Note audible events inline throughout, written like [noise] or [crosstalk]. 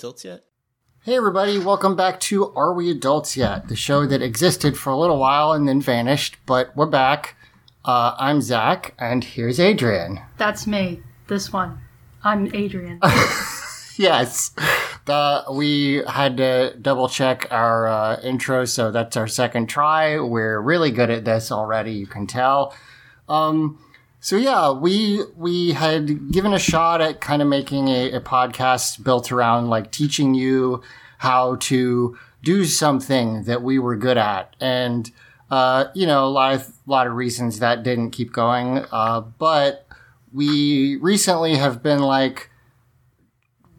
are we adults yet? Hey, everybody, welcome back to Are We Adults Yet? The show that existed for a little while and then vanished, but we're back. Uh, I'm Zack, and here's Adrienne. That's me. This one. I'm Adrienne. [laughs] Yes, the, we had to double check our uh, intro, so that's our second try. We're really good at this already, you can tell. Um, so yeah, we we had given a shot at kind of making a, a podcast built around like teaching you how to do something that we were good at, and uh, you know a lot of lot of reasons that didn't keep going. Uh, but we recently have been like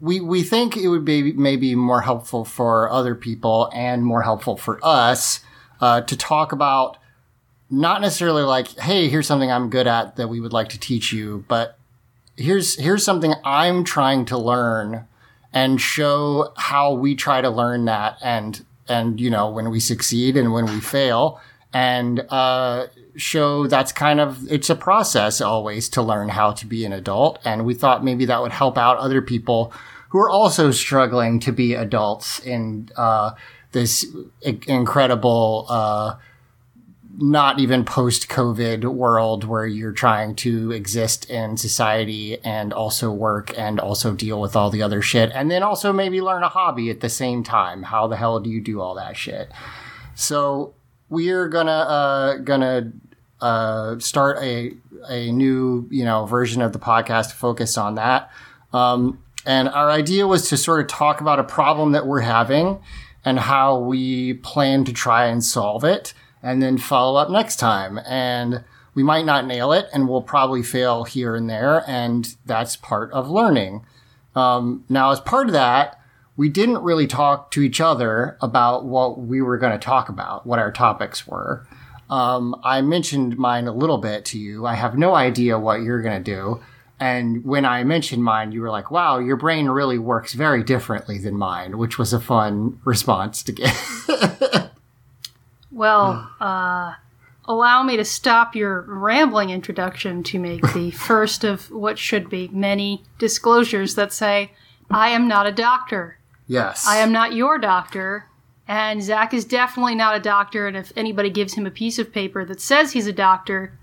we we think it would be maybe more helpful for other people and more helpful for us uh, to talk about not necessarily like, hey, here's something I'm good at that we would like to teach you, but here's here's something I'm trying to learn and show how we try to learn that and and you know when we succeed and when we fail and uh, show that's kind of it's a process always to learn how to be an adult. And we thought maybe that would help out other people who are also struggling to be adults in uh, this incredible uh, not even post COVID world where you're trying to exist in society and also work and also deal with all the other shit and then also maybe learn a hobby at the same time. How the hell do you do all that shit? So we're gonna uh, gonna uh, start a a new you know version of the podcast to focus on that. Um, and our idea was to sort of talk about a problem that we're having and how we plan to try and solve it and then follow up next time. And we might not nail it and we'll probably fail here and there. And that's part of learning. Um, now, as part of that, we didn't really talk to each other about what we were going to talk about, what our topics were. Um, I mentioned mine a little bit to you. I have no idea what you're going to do. And when I mentioned mine, you were like, wow, your brain really works very differently than mine, which was a fun response to get. [laughs] well, uh, allow me to stop your rambling introduction to make [laughs] the first of what should be many disclosures that say, I am not a doctor. yes. I am not your doctor. And Zack is definitely not a doctor. And if anybody gives him a piece of paper that says he's a doctor,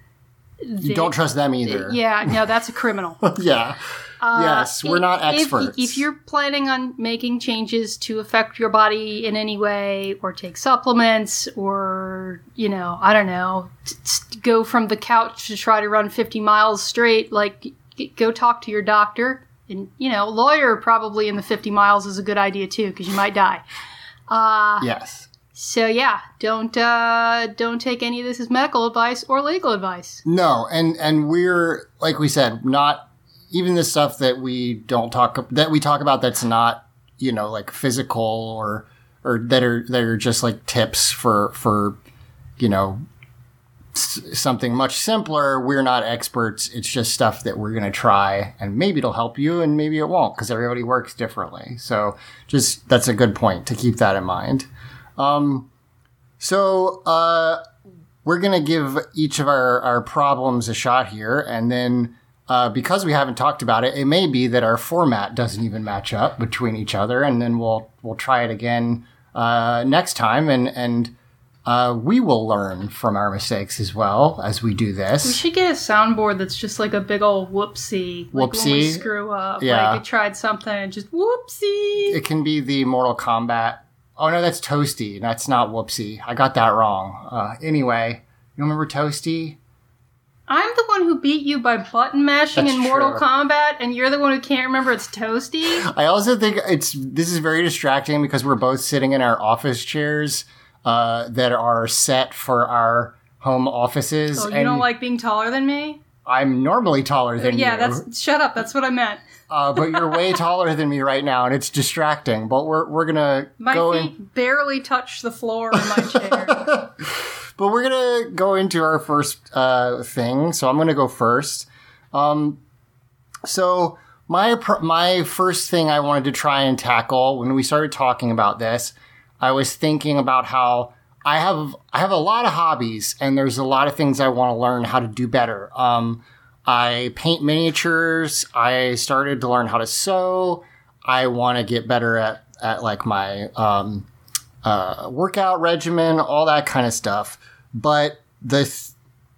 You don't trust them either. yeah, no, that's a criminal. [laughs] Yeah. Yes, we're not Uh, If- experts. If, you're planning on making changes to affect your body in any way, or take supplements, or, you know, I don't know, t- t- go from the couch to try to run 50 miles straight, like, g- go talk to your doctor. And, you know, lawyer probably in the 50 miles is a good idea too, because you might die. Uh, yes. So yeah, don't uh, don't take any of this as medical advice or legal advice. No, and and we're like we said, not even the stuff that we don't talk that we talk about that's not you know like physical or or that are that are just like tips for for you know something much simpler. We're not experts. It's just stuff that we're gonna try, and maybe it'll help you, and maybe it won't because everybody works differently. So just that's a good point to keep that in mind. Um, so uh, we're going to give each of our, our problems a shot here. And then uh, because we haven't talked about it, it may be that our format doesn't even match up between each other. And then we'll, we'll try it again uh, next time. And, and uh, we will learn from our mistakes as well as we do this. We should get a soundboard that's just like a big old whoopsie. Like when we Whoopsie? screw up. Yeah. Like we tried something and just whoopsie. It can be the Mortal Kombat. Oh no, that's Toasty. That's not Whoopsie. I got that wrong. Uh, anyway, you remember Toasty? I'm the one who beat you by button mashing That's in Mortal true. Kombat, and you're the one who can't remember it's Toasty. I also think it's this is very distracting because we're both sitting in our office chairs uh, that are set for our home offices. Oh, you don't like being taller than me? I'm normally taller than Yeah, you. Yeah, that's shut up. That's what I meant. uh, but you're way taller than me right now, and it's distracting. But we're we're gonna My go feet in, barely touch the floor in my chair. [laughs] but we're gonna go into our first uh, thing. So I'm gonna go first. Um, so my my first thing I wanted to try and tackle when we started talking about this, I was thinking about how I have I have a lot of hobbies and there's a lot of things I want to learn how to do better. Um, I paint miniatures. I started to learn how to sew. I want to get better at, at like my um, uh, workout regimen, all that kind of stuff. But the th-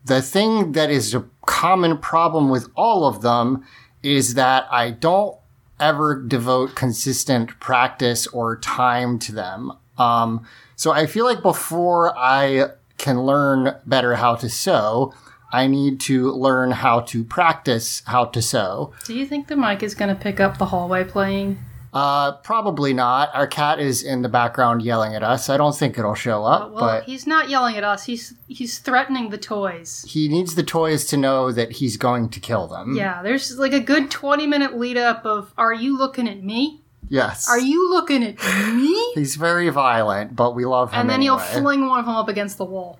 the thing that is a common problem with all of them is that I don't ever devote consistent practice or time to them. Um, so I feel like before I can learn better how to sew, I need to learn how to practice how to sew. Do you think the mic is going to pick up the hallway playing? Uh, probably not. Our cat is in the background yelling at us. I don't think it'll show up, Well, but he's not yelling at us. He's he's threatening the toys. he needs the toys to know that he's going to kill them. Yeah, there's like a good 20 minute lead up of Are you looking at me? Yes. Are you looking at me? [laughs] He's very violent, but we love him And then anyway. he'll fling one of them up against the wall.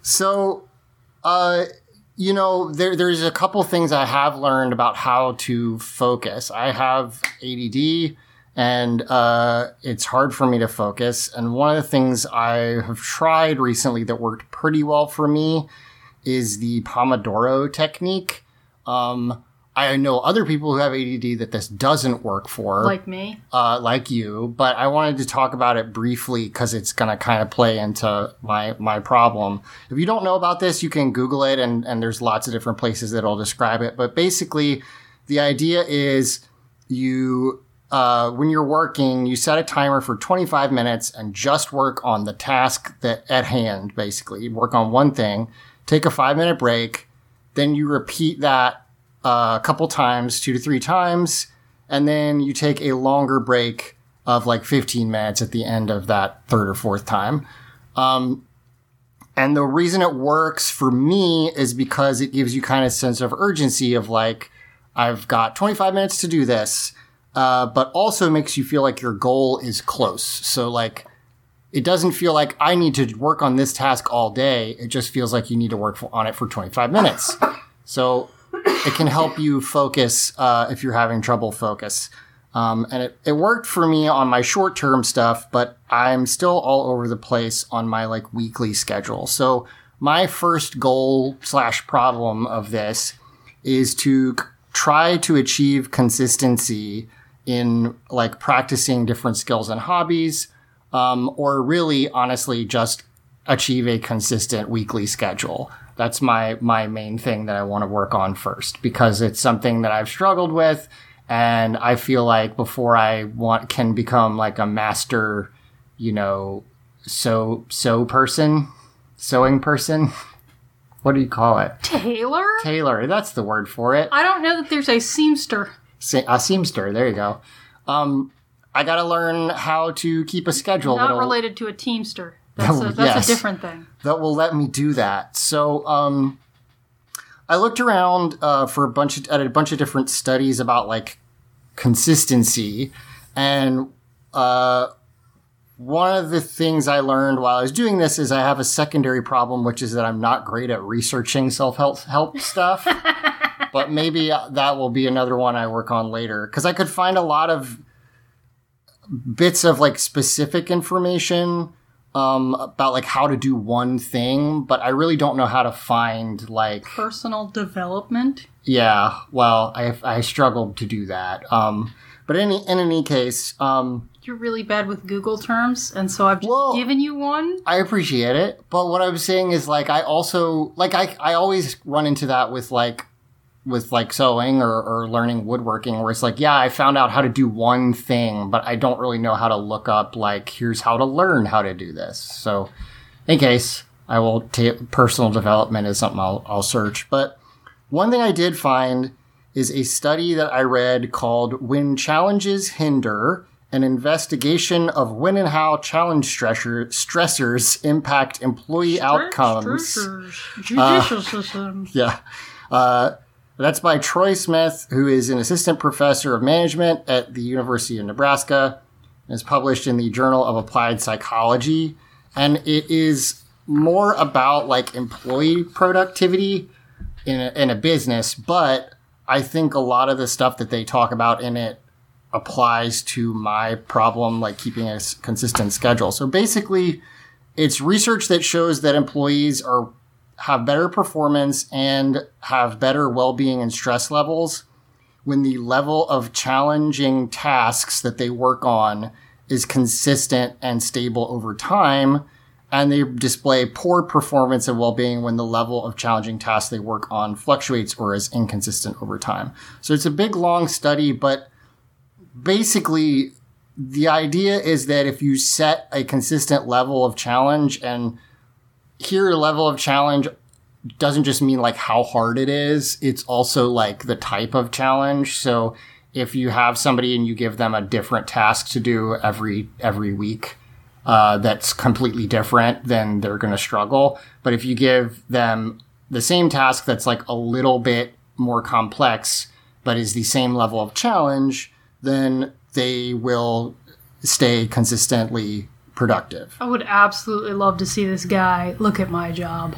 So, uh, you know, there, there's a couple things I have learned about how to focus. I have ADD and, uh, it's hard for me to focus. And one of the things I have tried recently that worked pretty well for me is the Pomodoro technique. Um, I know other people who have ADD that this doesn't work for Like me. uh, like you, but I wanted to talk about it briefly because it's going to kind of play into my my problem. If you don't know about this, you can Google it, and and there's lots of different places that'll describe it. But basically, the idea is you. Uh, when you're working, you set a timer for 25 minutes and just work on the task that at hand. Basically, you work on one thing, take a five minute break, then you repeat that uh, a couple times, two to three times, and then you take a longer break of like 15 minutes at the end of that third or fourth time. Um, and the reason it works for me is because it gives you kind of sense of urgency of like, I've got 25 minutes to do this, uh, but also makes you feel like your goal is close. So like, it doesn't feel like I need to work on this task all day. It just feels like you need to work for, on it for 25 minutes. So it can help you focus uh, if you're having trouble focus. Um, and it, it worked for me on my short term stuff, but I'm still all over the place on my like weekly schedule. So my first goal slash problem of this is to c- try to achieve consistency in like practicing different skills and hobbies, um, or really honestly just achieve a consistent weekly schedule. That's my my main thing that I want to work on first because it's something that I've struggled with and I feel like before I want can become like a master, you know, so sew person, sewing person. [laughs] What do you call it? Taylor? Tailor. That's the word for it. I don't know that there's a seamster. Se- a seamster. There you go. Um, I got to learn how to keep a schedule Not that'll- related to a teamster. That's, Oh, a, that's yes. a different thing. that will let me do that. So, um, I looked around uh, for a bunch of, at a bunch of different studies about like consistency, and uh, one of the things I learned while I was doing this is I have a secondary problem, which is that I'm not great at researching self help help stuff. [laughs] but maybe that will be another one I work on later because I could find a lot of bits of like specific information um, about like how to do one thing, but I really don't know how to find like Personal development. yeah. Well, I I struggled to do that. Um, but in any, in any case, um, You're really bad with Google terms, and so I've just Well- given you one. I appreciate it. But what I'm saying is like I also like I I always run into that with like with like sewing or, or learning woodworking where it's like yeah i found out how to do one thing but i don't really know how to look up like here's how to learn how to do this so in case i will take personal development is something I'll, I'll search but one thing i did find is a study that i read called when challenges hinder an investigation of when and how challenge stressor, stressors impact employee outcomes Judicial system. [laughs] yeah. Uh, that's by Troy Smith, who is an assistant professor of management at the University of Nebraska and is published in the Journal of Applied Psychology. And it is more about like employee productivity in a, in a business, but I think a lot of the stuff that they talk about in it applies to my problem, like keeping a consistent schedule. So basically, it's research that shows that employees are have better performance and have better well-being and stress levels when the level of challenging tasks that they work on is consistent and stable over time, and they display poor performance and well-being when the level of challenging tasks they work on fluctuates or is inconsistent over time. So it's a big long study, but basically the idea is that if you set a consistent level of challenge and here level of challenge doesn't just mean like how hard it is, it's also like the type of challenge. So if you have somebody and you give them a different task to do every every week, uh, that's completely different, then they're going to struggle. But if you give them the same task that's like a little bit more complex, but is the same level of challenge, then they will stay consistently productive. I would absolutely love to see this guy look at my job.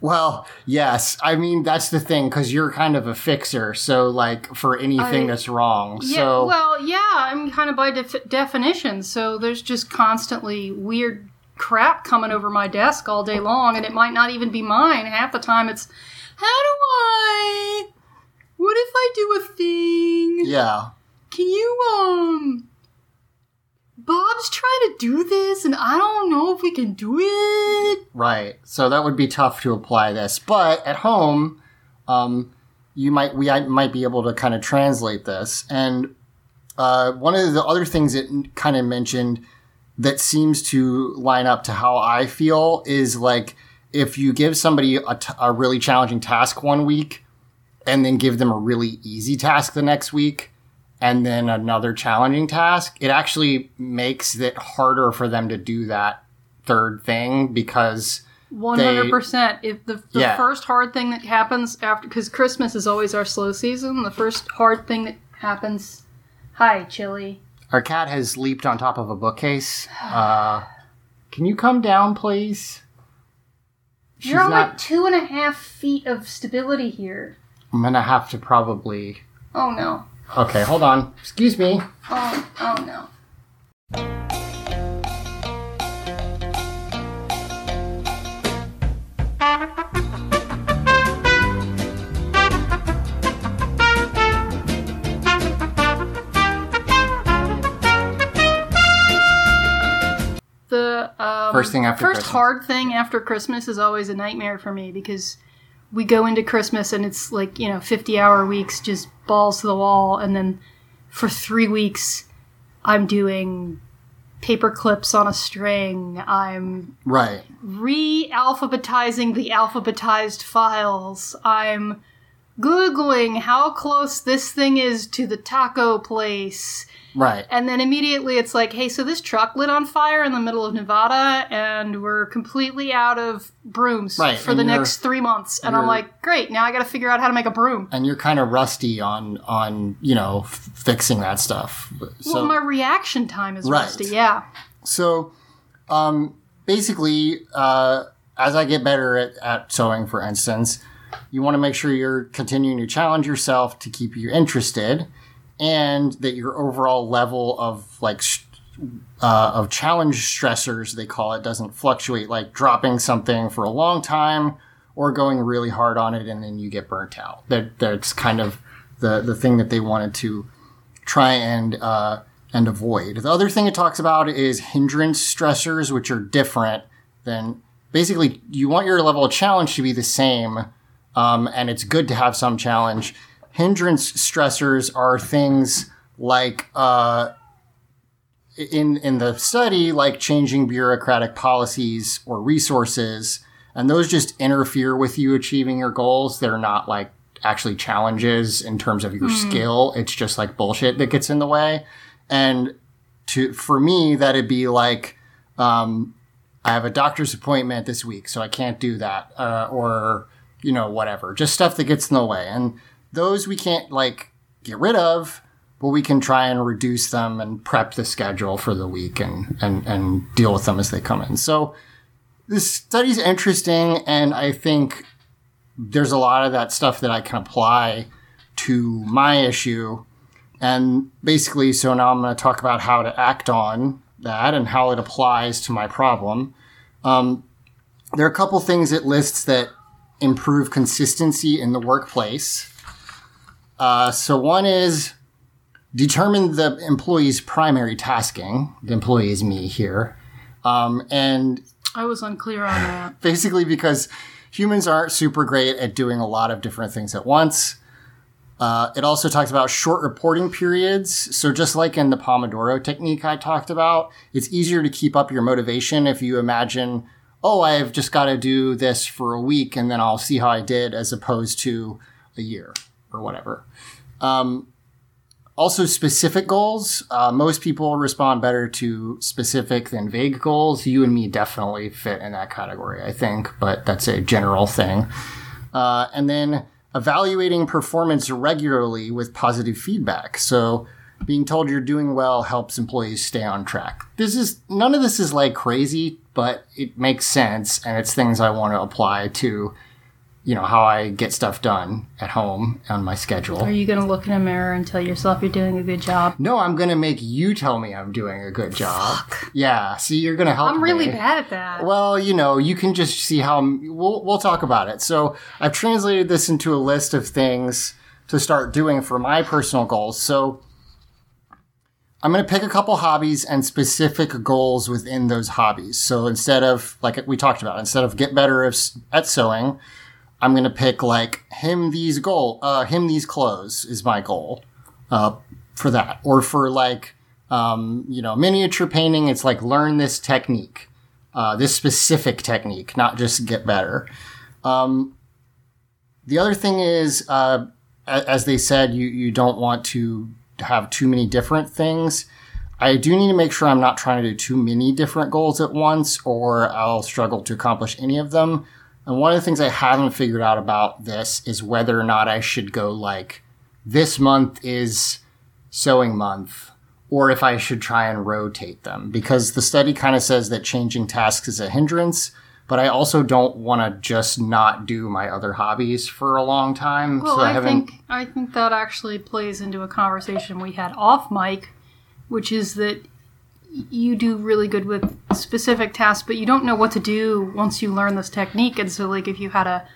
Well, yes. I mean, that's the thing because you're kind of a fixer. So, like, for anything I- that's wrong. Yeah, so, well, yeah, I'm kind of by def- definition. So there's just constantly weird crap coming over my desk all day long, and it might not even be mine. Half the time, it's how do I? What if I do a thing? yeah. Can you um? Bob's trying to do this, and I don't know if we can do it. Right. So that would be tough to apply this. But at home, um, you might we I might be able to kind of translate this. And uh, one of the other things it kind of mentioned that seems to line up to how I feel is like if you give somebody a, t- a really challenging task one week and then give them a really easy task the next week and then another challenging task, it actually makes it harder for them to do that third thing because One hundred percent. If the, the Yeah. first hard thing that happens after, because Christmas is always our slow season, the first hard thing that happens. Hi, Chili. our cat has leaped on top of a bookcase. Uh, can you come down, please? She's You're on not. like two and a half feet of stability here. I'm gonna have to probably. Oh no. Okay, hold on. Excuse me. Oh oh no. The um, First thing after first Christmas. hard thing after Christmas is always a nightmare for me because we go into Christmas and it's like you know fifty hour weeks, just balls to the wall, and then for three weeks I'm doing paper clips on a string. I'm Right. re alphabetizing the alphabetized files. I'm Googling how close this thing is to the taco place. Right. And then immediately it's like, hey, so this truck lit on fire in the middle of Nevada and we're completely out of brooms Right, for and the next three months. And I'm like, great, now I gotta figure out how to make a broom. And you're kind of rusty on on you know f- fixing that stuff. So well, my reaction time is Right. rusty, yeah. So, um, basically, uh, as I get better at, at sewing, for instance, you want to make sure you're continuing to challenge yourself to keep you interested, and that your overall level of like uh, of challenge stressors, they call it, doesn't fluctuate. Like dropping something for a long time or going really hard on it, and then you get burnt out. That that's kind of the the thing that they wanted to try and uh, and avoid. The other thing it talks about is hindrance stressors, which are different than basically you want your level of challenge to be the same, um, and it's good to have some challenge. Hindrance stressors are things like uh, in in the study, like changing bureaucratic policies or resources, and those just interfere with you achieving your goals. They're not like actually challenges in terms of your skill. It's just like bullshit that gets in the way. And to for me, that'd be like, um, I have a doctor's appointment this week, so I can't do that, uh, or you know, whatever. Just stuff that gets in the way, and those we can't like get rid of, but we can try and reduce them and prep the schedule for the week and and and deal with them as they come in. So this study's interesting, and I think there's a lot of that stuff that I can apply to my issue. And basically, so now I'm going to talk about how to act on that and how it applies to my problem. Um, there are a couple things it lists that improve consistency in the workplace. Uh, so one is determine the employee's primary tasking. The employee is me here. Um, and I was unclear on that. [laughs] basically because humans aren't super great at doing a lot of different things at once. Uh, it also talks about short reporting periods. So just like in the Pomodoro technique I talked about, it's easier to keep up your motivation if you imagine, oh, I've just got to do this for a week and then I'll see how I did as opposed to a year or whatever. Um, also, specific goals. Uh, most people respond better to specific than vague goals. You and me definitely fit in that category, I think, but that's a general thing. Uh, and then evaluating performance regularly with positive feedback. So, being told you're doing well helps employees stay on track. This is none of this is like crazy, but it makes sense, and it's things I want to apply to you know how I get stuff done at home on my schedule. Are you going to look in a mirror and tell yourself you're doing a good job? No, I'm gonna make you tell me I'm doing a good job. Fuck. Yeah, see, you're gonna help. I'm really me. bad at that. Well, you know, you can just see how we'll we'll talk about it. So I've translated this into a list of things to start doing for my personal goals. So I'm going to pick a couple hobbies and specific goals within those hobbies. So instead of like we talked about, instead of get better at sewing, I'm to pick like him these goal, uh, him these clothes is my goal, uh, for that. Or for like, um, you know, miniature painting, it's like learn this technique, uh, this specific technique, not just get better. Um, the other thing is, uh, as they said, you, you don't want to have too many different things. I do need to make sure I'm not trying to do too many different goals at once, or I'll struggle to accomplish any of them. And one of the things I haven't figured out about this is whether or not I should go like, this month is sewing month, or if I should try and rotate them. Because the study kind of says that changing tasks is a hindrance, but I also don't want to just not do my other hobbies for a long time. Well, so I, I think I think that actually plays into a conversation we had off mic, which is that you do really good with specific tasks, but you don't know what to do once you learn this technique. And so, like, if you had a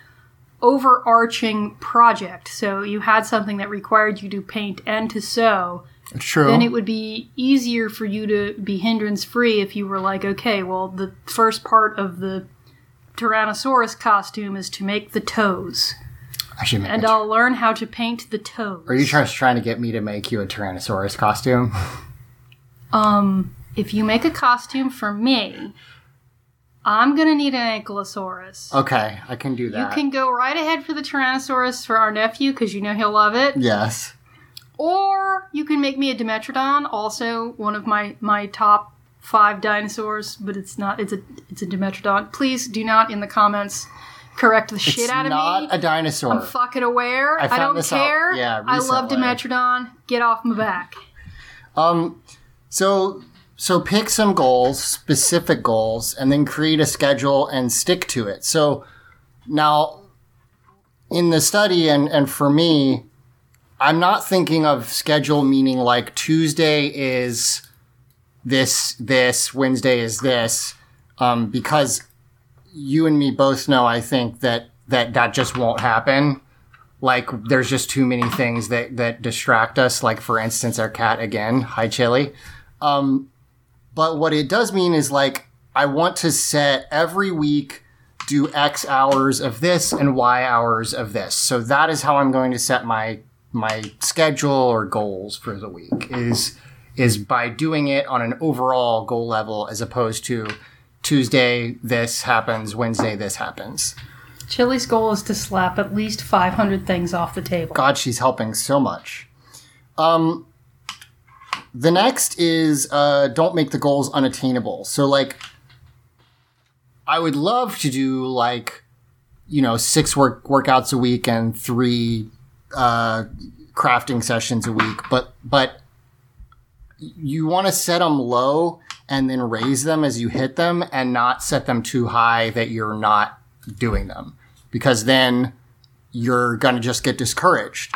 overarching project, so you had something that required you to paint and to sew, True. then it would be easier for you to be hindrance free if you were like, okay, well, the first part of the Tyrannosaurus costume is to make the toes, I should make and I'll learn how to paint the toes. Are you trying, trying to get me to make you a Tyrannosaurus costume? Um, if you make a costume for me, I'm gonna need an ankylosaurus. Okay, I can do that. You can go right ahead for the Tyrannosaurus for our nephew because you know he'll love it. yes. Or you can make me a Dimetrodon, also one of my my top five dinosaurs, but it's not. It's a it's a Dimetrodon. Please do not in the comments correct the shit it's out of me. not a dinosaur. I'm fucking aware. I I, don't this out, care. yeah, I love recently. Dimetrodon. Get off my back. Um, so so pick some goals, specific goals, and then create a schedule and stick to it. So now, in the study, and and for me, I'm not thinking of schedule meaning like Tuesday is this this Wednesday is this, um, because you and me both know I think that that that just won't happen. Like there's just too many things that that distract us. Like for instance our cat again. Hi chili. Um but what it does mean is like i want to set every week do x hours of this and y hours of this so that is how i'm going to set my my schedule or goals for the week is is by doing it on an overall goal level as opposed to tuesday this happens wednesday this happens Chili's goal is to slap at least 500 things off the table. God, she's helping so much. Um, the next is uh, don't make the goals unattainable. So, like, I would love to do like, you know, six work workouts a week and three uh, crafting sessions a week, but but you want to set them low and then raise them as you hit them, and not set them too high that you're not doing them, because then you're going to just get discouraged.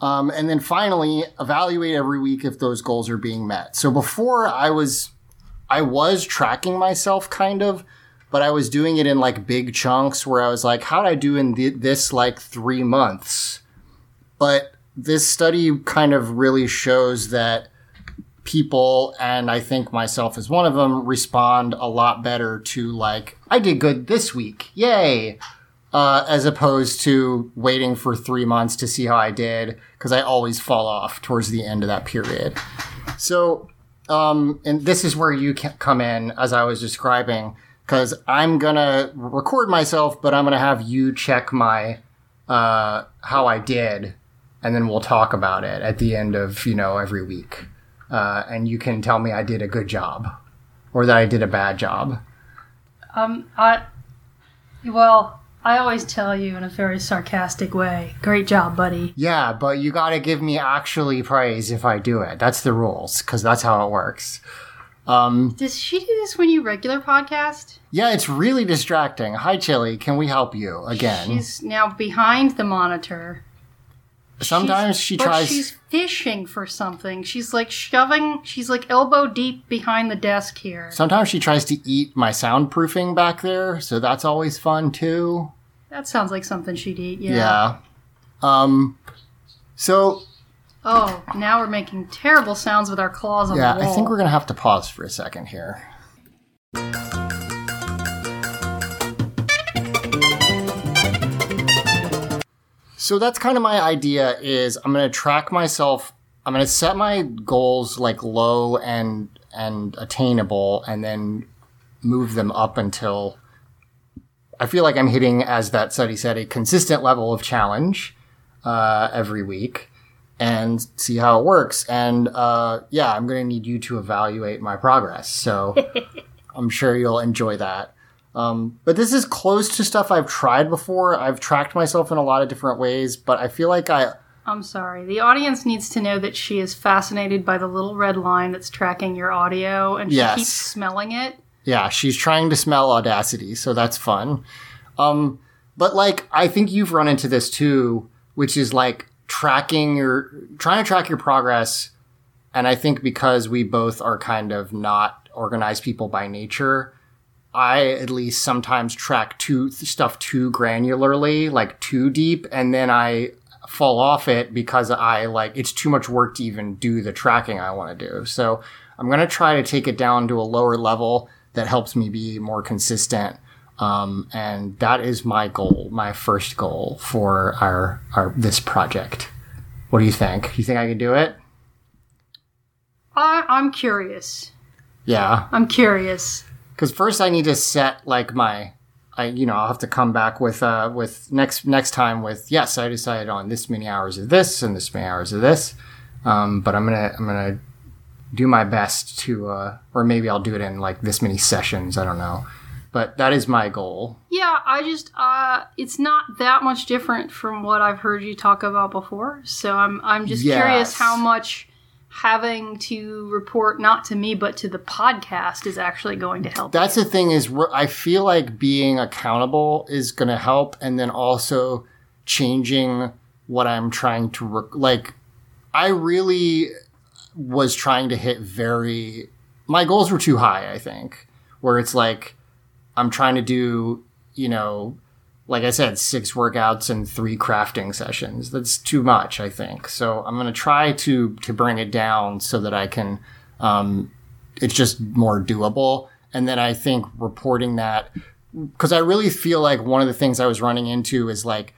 Um, and then finally, evaluate every week if those goals are being met. So before I was, I was tracking myself kind of, but I was doing it in like big chunks where I was like, how'd I do in th- this like three months? But this study kind of really shows that people, and I think myself as one of them, respond a lot better to like, I did good this week. Yay. Uh, as opposed to waiting for three months to see how I did, because I always fall off towards the end of that period. So, um, and this is where you come in, as I was describing, because I'm gonna record myself, but I'm gonna have you check my uh, how I did, and then we'll talk about it at the end of you know every week, uh, and you can tell me I did a good job or that I did a bad job. Um, I, well, I always tell you in a very sarcastic way, great job, buddy. Yeah, but you got to give me actually praise if I do it. That's the rules because that's how it works. Um, Does she do this when you regular podcast? yeah, it's really distracting. Hi, Chili. Can we help you again? She's now behind the monitor. Sometimes She's- she but tries. she's fishing for something. She's like shoving. She's like elbow deep behind the desk here. Sometimes she tries to eat my soundproofing back there, so that's always fun too. That sounds like something she'd eat. Yeah. Yeah. Um. So Oh, now we're making terrible sounds with our claws on yeah, the wall. I think we're gonna have to pause for a second here. So that's kind of my idea is I'm going to track myself I'm going to set my goals like low and and attainable and then move them up until I feel like I'm hitting as that study said a consistent level of challenge uh, every week and see how it works and uh, yeah I'm going to need you to evaluate my progress so [laughs] I'm sure you'll enjoy that um, but this is close to stuff I've tried before. I've tracked myself in a lot of different ways, but I feel like I I'm sorry. The audience needs to know that she is fascinated by the little red line that's tracking your audio, and she Yes. keeps smelling it. Yeah, she's trying to smell audacity, so that's fun. Um, but like I think you've run into this too, which is like tracking your trying to track your progress. And I think because we both are kind of not organized people by nature, I at least sometimes track too stuff too granularly, like too deep, and then I fall off it because I like it's too much work to even do the tracking I want to do. So I'm gonna try to take it down to a lower level that helps me be more consistent. Um, and that is my goal, my first goal for our our this project. What do you think? You think I can do it? I, I'm curious. Yeah. I'm curious. because first I need to set like my, I you know I'll have to come back with uh with next next time with yes I decided on this many hours of this and this many hours of this, um, but I'm gonna I'm gonna do my best to uh or maybe I'll do it in like this many sessions I don't know, but that is my goal. Yeah, I just uh it's not that much different from what I've heard you talk about before. So I'm I'm just Yes. curious how much having to report not to me but to the podcast is actually going to help. That's the thing is I feel like being accountable is going to help, and then also changing what I'm trying to rec- like. I really was trying to hit very. My goals were too high. I think where it's like I'm trying to do you know. Like I said, six workouts and three crafting sessions. That's too much, I think. So I'm going to try to to bring it down so that I can um, it's just more doable. And then I think reporting that because I really feel like one of the things I was running into is like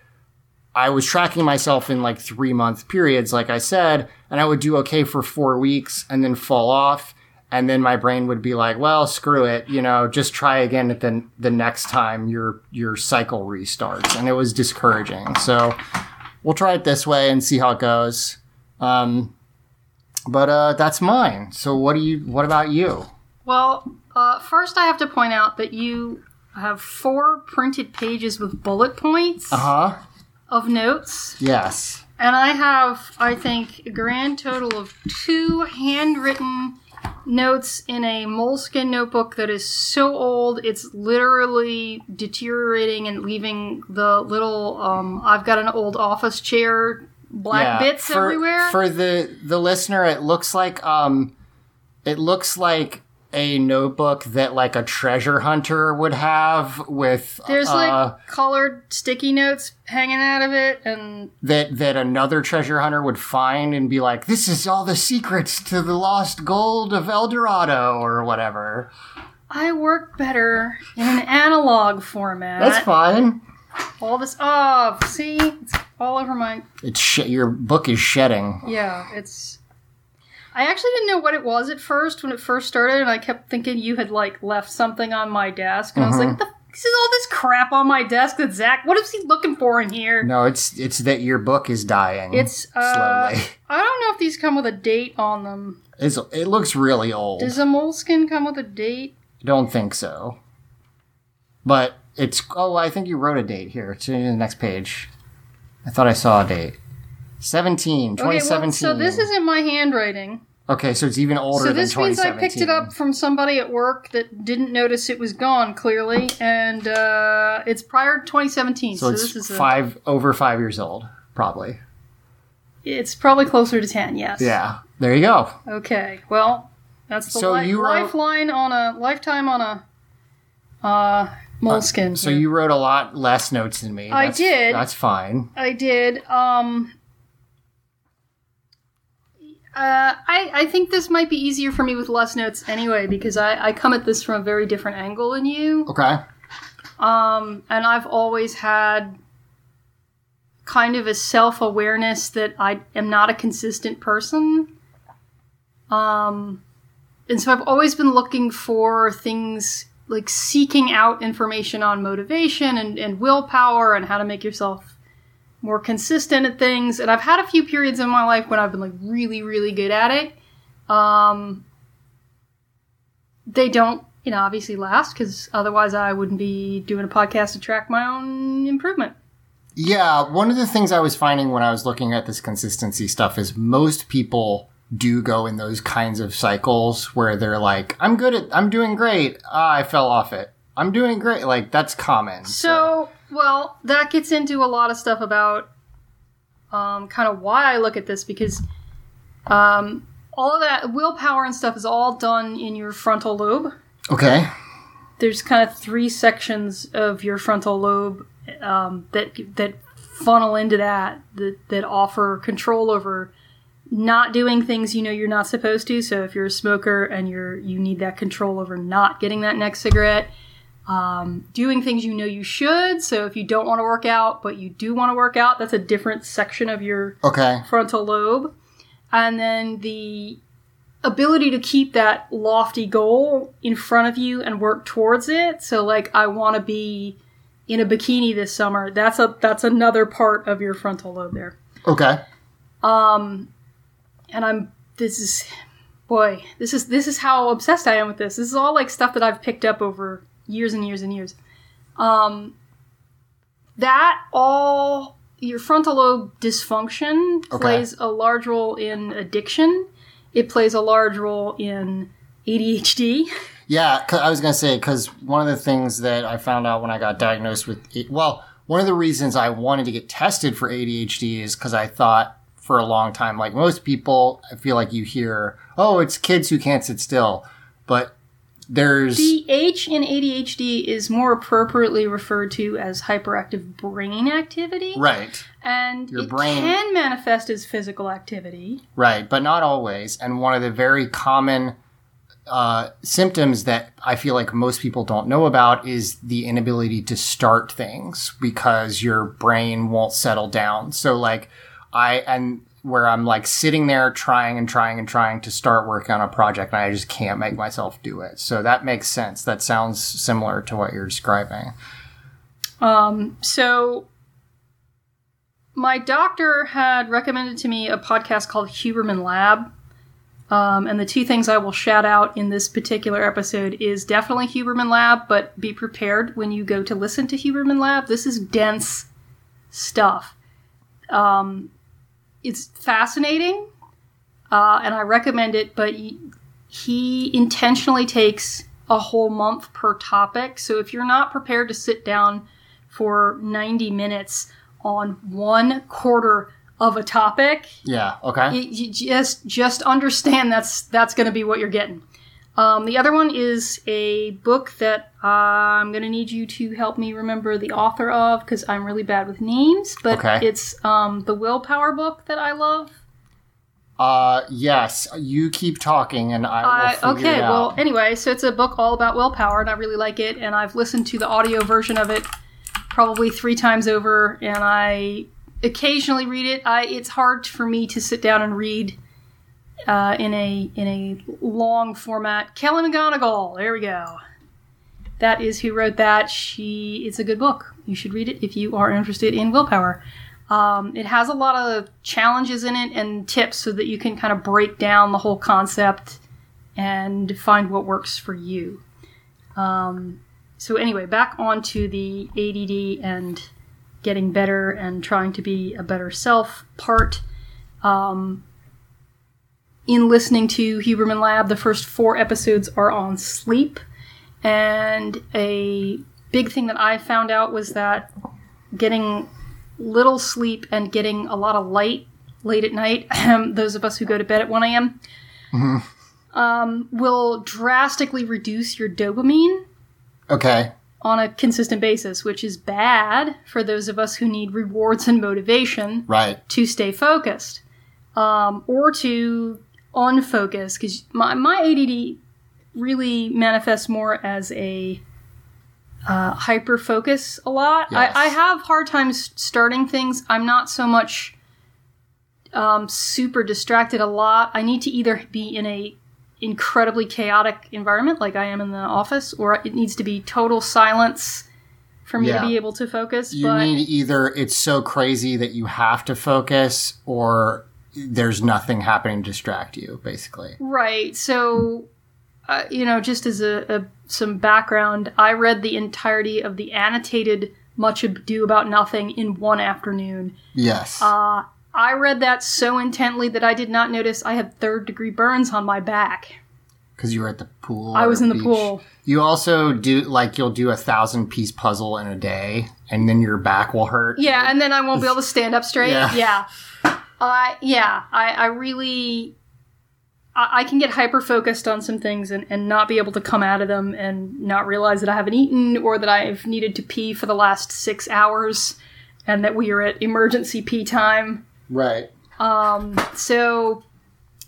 I was tracking myself in like three month periods, like I said, and I would do okay for four weeks and then fall off. And then my brain would be like, well, screw it, you know, just try again at the, the next time your, your cycle restarts. And it was discouraging. So we'll try it this way and see how it goes. Um, but, uh, that's mine. So what do you, what about you? Well, uh, first I have to point out that you have four printed pages with bullet points Uh huh. Of notes. Yes. And I have, I think, a grand total of two handwritten notes in a Moleskine notebook that is so old it's literally deteriorating and leaving the little um, I've got an old office chair black bits for, everywhere. For the the listener, it looks like um, it looks like a notebook that like a treasure hunter would have with There's uh, like colored sticky notes hanging out of it, and that that another treasure hunter would find and be like, "This is all the secrets to the lost gold of El Dorado" or whatever. I work better in an analog format. That's fine. all this. Oh, see, it's all over my. It's sh- your book is shedding. Yeah, it's. I actually didn't know what it was at first when it first started, and I kept thinking you had like left something on my desk, and I was like, "What the f- this is all this crap on my desk that Zack. What is he looking for in here?" No, it's it's that your book is dying. It's uh, slowly. [laughs] I don't know if these come with a date on them. It's, it looks really old. Does a Moleskine come with a date? Don't think so. But it's oh, I think you wrote a date here. To the next page. I thought I saw a date. 17, Okay, 2017. well, so this isn't my handwriting. Okay, so it's even older. So this means I picked it up from somebody at work that didn't notice it was gone clearly, and uh, it's prior to 2017. So, So this is a, five over five years old, probably. it's probably closer to 10. Yes. Yeah, there you go. Okay. Well, that's the So li- you wrote- lifeline on a lifetime on a uh, Moleskine. So you wrote a lot less notes than me. I did. That's fine. I did. Um, uh, I, I think this might be easier for me with less notes anyway because I, I come at this from a very different angle than you. Okay. Um, and I've always had kind of a self awareness that I am not a consistent person. Um, and so I've always been looking for things like seeking out information on motivation and, and willpower and how to make yourself more consistent at things. And I've had a few periods in my life when I've been like really, really good at it. Um, they don't, you know, obviously last because otherwise I wouldn't be doing a podcast to track my own improvement. Yeah, one of the things I was finding when I was looking at this consistency stuff is most people do go in those kinds of cycles where they're like, I'm good at, I'm doing great. Ah, I fell off it. I'm doing great. Like, that's common. So, well, that gets into a lot of stuff about um, kind of why I look at this because um, all of that willpower and stuff is all done in your frontal lobe. Okay. There's kind of three sections of your frontal lobe um, that that funnel into that, that that offer control over not doing things you know you're not supposed to. So if you're a smoker and you're you need that control over not getting that next cigarette, um, doing things you know you should. So if you don't want to work out but you do want to work out, that's a different section of your Okay. frontal lobe. And then the ability to keep that lofty goal in front of you and work towards it. So like I want to be in a bikini this summer. That's a that's another part of your frontal lobe there. Okay. Um and I'm this is boy, this is this is how obsessed I am with this. This is all like stuff that I've picked up over years and years and years. Um that all your frontal lobe dysfunction Okay. plays a large role in addiction. It plays a large role in ADHD. Yeah, I was gonna say because one of the things that I found out when I got diagnosed with, well, one of the reasons I wanted to get tested for ADHD is because I thought for a long time, like most people, I feel like you hear, oh, it's kids who can't sit still, but there's The H in ADHD is more appropriately referred to as hyperactive brain activity. right, And Your it brain- can manifest as physical activity. right, but not always. And one of the very common uh, symptoms that I feel like most people don't know about is the inability to start things because your brain won't settle down. So like I and where I'm like sitting there trying and trying and trying to start working on a project and I just can't make myself do it. So that makes sense. That sounds similar to what you're describing. Um, so my doctor had recommended to me a podcast called Huberman Lab. Um, and the two things I will shout out in this particular episode is definitely Huberman Lab, but be prepared when you go to listen to Huberman Lab. This is dense stuff. Um, it's fascinating, uh, and I recommend it, but he, intentionally takes a whole month per topic. So if you're not prepared to sit down for 90 minutes on one quarter of a topic, Yeah. Okay. you, you just just understand that's that's going to be what you're getting. Um, the other one is a book that uh, I'm going to need you to help me remember the author of because I'm really bad with names. But Okay. it's um, the Willpower book that I love. Uh, yes, you keep talking and I will Uh, okay, well, anyway, so it's a book all about willpower, and I really like it. And I've listened to the audio version of it probably three times over, and I occasionally read it. I it's hard for me to sit down and read uh, in a in a long format. Kelly McGonigal, there we go. That is who wrote that. She it's a good book. You should read it if you are interested in willpower. Um, it has a lot of challenges in it and tips so that you can kind of break down the whole concept and find what works for you. Um, so anyway, back onto the ADD and getting better and trying to be a better self part. Um, in listening to Huberman Lab, the first four episodes are on sleep, and a big thing that I found out was that getting little sleep and getting a lot of light late at night, those of us who go to bed at 1 a.m., um, will drastically reduce your dopamine Okay. on a consistent basis, which is bad for those of us who need rewards and motivation Right. to stay focused um, or to unfocus. Because my, my ADD really manifests more as a uh, hyper focus a lot. Yes. I, I have hard times starting things. I'm not so much um, super distracted a lot. I need to either be in a incredibly chaotic environment like I am in the office, or it needs to be total silence for me Yeah. to be able to focus. You but need either it's so crazy that you have to focus or there's nothing happening to distract you, basically. Right. So, uh, you know, just as a, a some background, I read the entirety of the annotated Much Ado About Nothing in one afternoon. Yes. Uh, I read that so intently that I did not notice I had third degree burns on my back. Because you were at the pool. I was in the beach. pool. You also do, like, you'll do a thousand piece puzzle in a day and then your back will hurt. Yeah, and then I won't be able to stand up straight. Yeah. Yeah. [laughs] I yeah, I, I really I, I can get hyper focused on some things and, and not be able to come out of them and not realize that I haven't eaten or that I've needed to pee for the last six hours and that we are at emergency pee time. Right. Um, so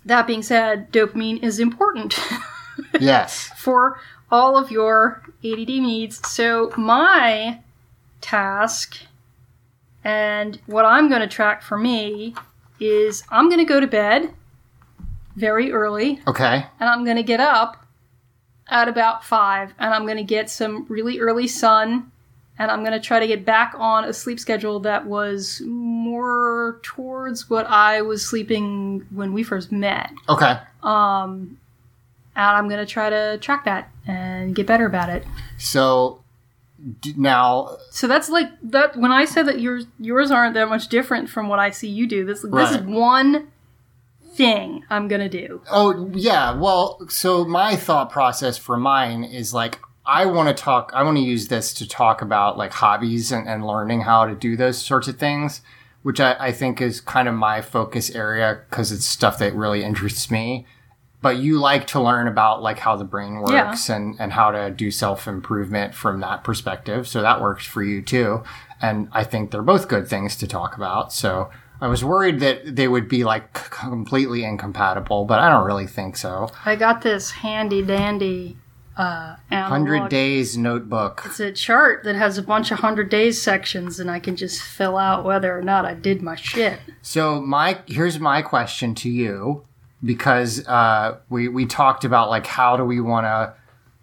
that being said, dopamine is important [laughs] Yes. for all of your ADD needs. So my task and what I'm going to track for me is I'm going to go to bed very early Okay. and I'm going to get up at about 5 and I'm going to get some really early sun and I'm going to try to get back on a sleep schedule that was more towards what I was sleeping when we first met. Okay. Um, and I'm gonna try to track that and get better about it. So now, So that's like that. When I said that yours yours aren't that much different from what I see you do, this this is one thing I'm gonna do. oh, yeah. Well, so my thought process for mine is like, I want to talk, I want to use this to talk about like hobbies and, and learning how to do those sorts of things, which I, I think is kind of my focus area because it's stuff that really interests me. But you like to learn about like how the brain Yeah. works and, and how to do self improvement from that perspective. So that works for you too. And I think they're both good things to talk about. So I was worried that they would be like completely incompatible, but I don't really think so. I got this handy dandy uh, Hundred. Days Notebook. It's a chart that has a bunch of hundred days sections, and I can just fill out whether or not I did my shit. So my here's my question to you because uh, we we talked about like how do we want to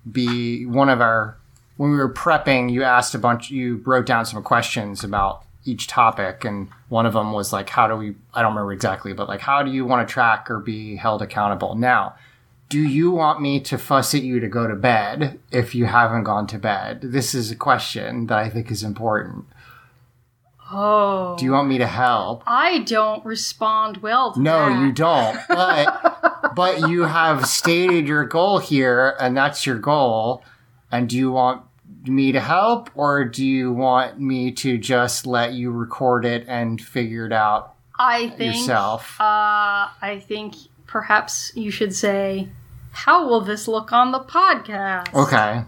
be one of our when we were prepping you asked a bunch you wrote down some questions about each topic and one of them was like how do we I don't remember exactly but like how do you want to track or be held accountable? Now do you want me to fuss at you to go to bed if you haven't gone to bed? This is a question that I think is important Oh, do you want me to help I don't respond well to No, that. you don't. But [laughs] but you have stated your goal here, and that's your goal. And do you want me to help, or do you want me to just let you record it and figure it out I think yourself? Uh, I think perhaps you should say, how will this look on the podcast? Okay.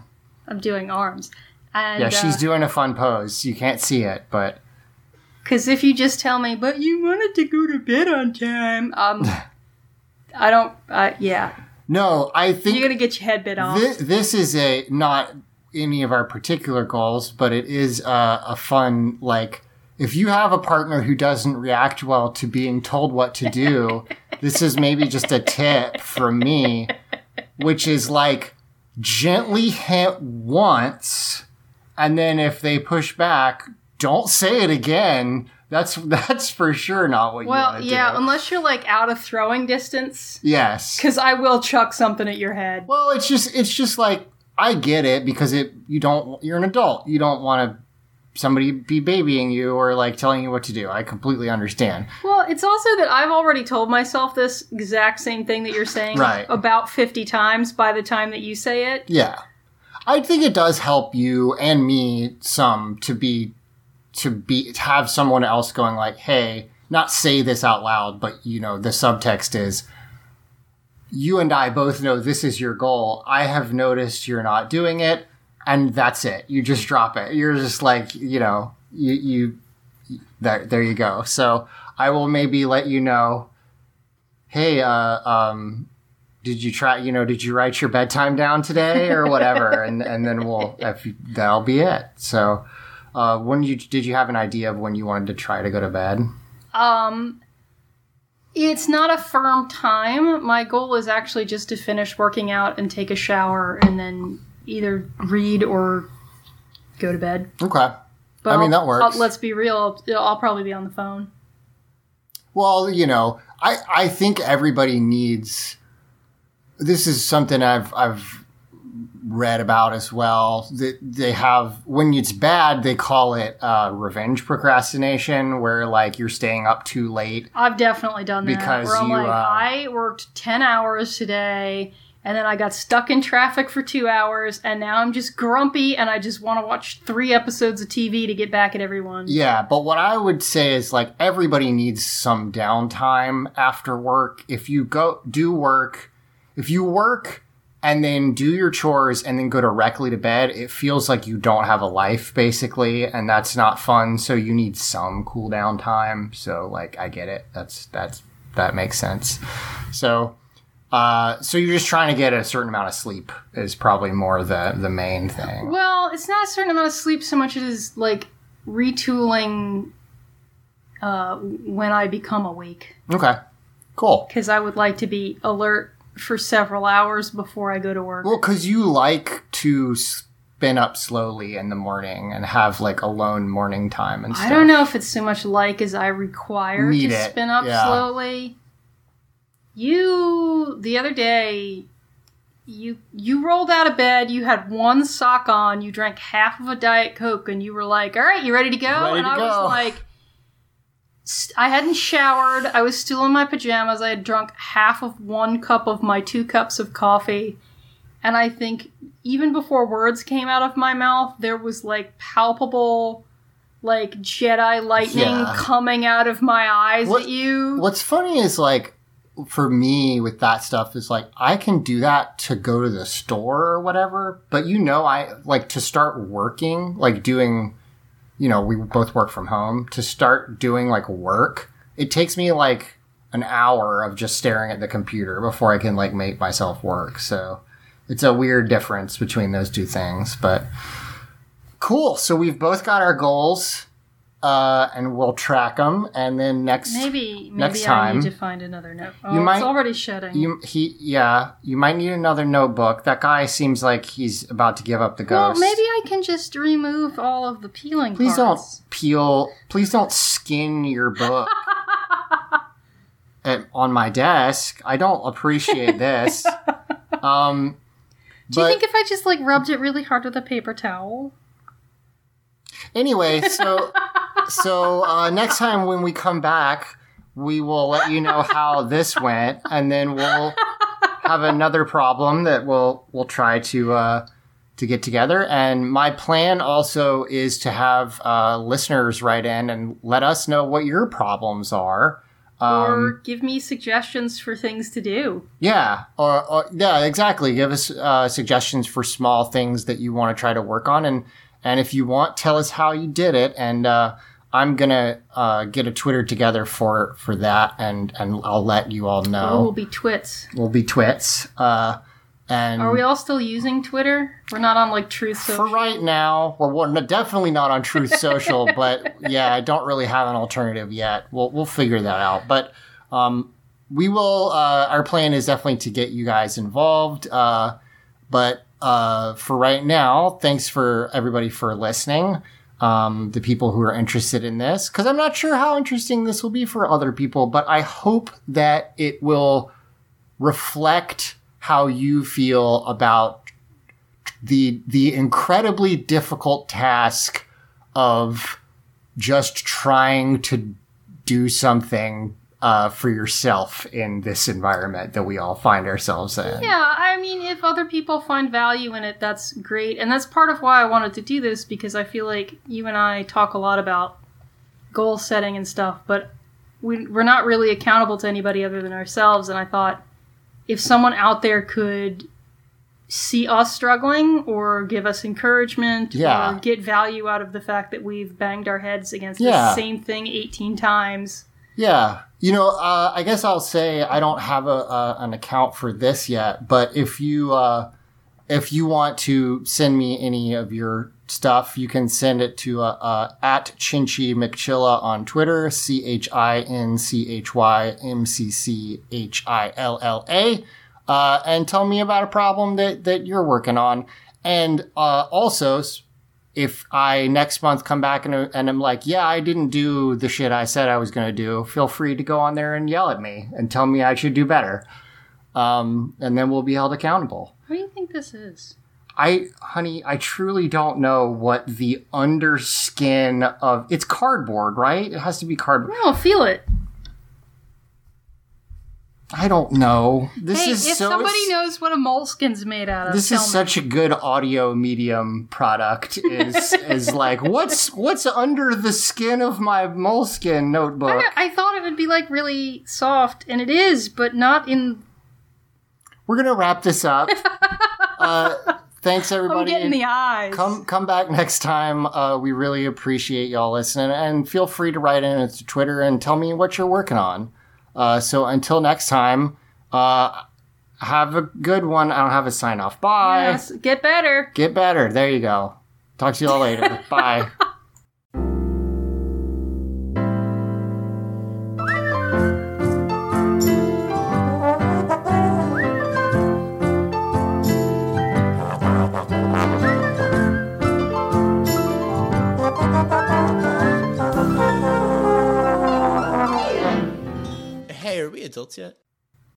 I'm doing arms. And, Yeah, she's doing a fun pose. You can't see it, but Because if you just tell me, but you wanted to go to bed on time, um, [laughs] I don't. Uh, yeah, no, I think you're gonna get your head bit off. This, this is a not any of our particular goals, but it is a, a fun like if you have a partner who doesn't react well to being told what to do, [laughs] this is maybe just a tip from me, which is like gently hint once, and then if they push back, don't say it again. That's [laughs] that's for sure not what you well, want to yeah, do. unless you're like out of throwing distance, yes. because I will chuck something at your head. Well, it's just it's just like I get it because it you don't you're an adult. You don't want to somebody be babying you or like telling you what to do. I completely understand. Well, it's also that I've already told myself this exact same thing that you're saying Right. about 50 times by the time that you say it. Yeah. I think it does help you and me some to be to be to have someone else going like, "Hey, not say this out loud, but you know, the subtext is you and I both know this is your goal. I have noticed you're not doing it, and that's it. You just drop it. You're just like, you know, you you there there you go. So, I will maybe let you know, "Hey, uh um did you try you know did you write your bedtime down today or whatever [laughs] and and then we'll if you, that'll be it so uh when you did you have an idea of when you wanted to try to go to bed Um, it's not a firm time. My goal is actually just to finish working out and take a shower and then either read or go to bed. okay But I mean, that works. I'll- let's be real. I'll, I'll probably be on the phone. well you know i i think everybody needs this is something i've i've read about as well that they have when it's bad they call it uh revenge procrastination where like you're staying up too late I've definitely done that. Because you, like, uh, I worked 10 hours today and then I got stuck in traffic for two hours and now I'm just grumpy and I just want to watch three episodes of TV to get back at everyone. Yeah, but what I would say is like everybody needs some downtime after work. If you go do work, if you work and then do your chores and then go directly to bed, it feels like you don't have a life basically, and that's not fun. So you need some cool down time. So like I get it. That's that's that makes sense. So uh so you're just trying to get a certain amount of sleep is probably more the the main thing. Well, it's not a certain amount of sleep so much as like retooling uh, when I become awake. Okay. Cool. Because I would like to be alert for several hours before I go to work. Well, because you like to spin up slowly in the morning and have like alone morning time and stuff. I don't know if it's so much like as I require Need to it, spin up yeah. slowly. You the other day you you rolled out of bed, you had one sock on, you drank half of a diet coke and you were like, "All right, you ready to go?" Ready and to I go. was like I hadn't showered. I was still in my pajamas. I had drunk half of one cup of my two cups of coffee. And I think even before words came out of my mouth, there was like palpable, like Jedi lightning Yeah. coming out of my eyes What- at you. What's funny is like for me with that stuff is like I can do that to go to the store or whatever, but you know I like to start working, like doing you know, we both work from home, to start doing like work, it takes me like an hour of just staring at the computer before I can like make myself work. So it's a weird difference between those two things, but cool. So we've both got our goals, uh, and we'll track them. And then next, Maybe maybe Next I time- need to find another note. Oh, You might- it's already shutting. you he yeah, you might need another notebook. That guy seems like he's about to give up the ghost. well, maybe I can just remove all of the peeling Please parts. don't peel. Please don't skin your book [laughs] at, on my desk. I don't appreciate this. [laughs] Um, Do you think if I just like rubbed it really hard with a paper towel? Anyway, so [laughs] so uh, next time when we come back, we will let you know how this went, and then we'll have another problem that we'll we'll try to uh, to get together. And my plan also is to have uh, listeners write in and let us know what your problems are. or give me suggestions for things to do. Yeah, or, or yeah, exactly. Give us uh, suggestions for small things that you want to try to work on, and and if you want, tell us how you did it, and uh, I'm gonna uh, get a Twitter together for for that, and and I'll let you all Oh, know. we'll be twits. We'll be twits. Uh, and Are we all still using Twitter? We're not on like Truth Social for right now, we're, we're definitely not on Truth [laughs] Social, but yeah, I don't really have an alternative yet. We'll we'll figure that out. But um, we will. Uh, our plan is definitely to get you guys involved. Uh, but uh, for right now, thanks for everybody for listening. Um, the people who are interested in this, because I'm not sure how interesting this will be for other people, but I hope that it will reflect how you feel about the the incredibly difficult task of just trying to do something uh, for yourself in this environment that we all find ourselves in. Yeah, I mean, if other people find value in it, that's great. And that's part of why I wanted to do this because I feel like you and I talk a lot about goal setting and stuff, but we, we're not really accountable to anybody other than ourselves. And I thought if someone out there could see us struggling or give us encouragement Yeah. or get value out of the fact that we've banged our heads against Yeah. the same thing 18 times. Yeah. You know, uh, I guess I'll say I don't have a, a an account for this yet, but if you uh, if you want to send me any of your stuff, you can send it to uh, uh, at Chinchy McChilla on Twitter, C H I N C H Y M C C H I L L A, uh, and tell me about a problem that that you're working on, and uh, also. If I next month come back and, and I'm like, yeah, I didn't do the shit I said I was going to do, feel free to go on there and yell at me and tell me I should do better. Um, and then we'll be held accountable. What do you think this is? I, honey, I truly don't know what the underskin of it's cardboard, right? It has to be cardboard. No, feel it. I don't know. This hey, is if so. somebody knows what a Moleskine's made out of, this is me. such a good audio medium product. Is [laughs] is like what's what's under the skin of my moleskin notebook? I, I thought it would be like really soft, and it is, but not in. We're gonna wrap this up. [laughs] uh, thanks I'm everybody. getting the eyes. Come come back next time. Uh, we really appreciate y'all listening, and feel free to write in to Twitter and tell me what you're working on. Uh, so until next time, uh, have a good one. I don't have a sign off. Bye. Yes, get better. Get better. There you go. Talk to you all later. [laughs] Bye. Are we adults yet?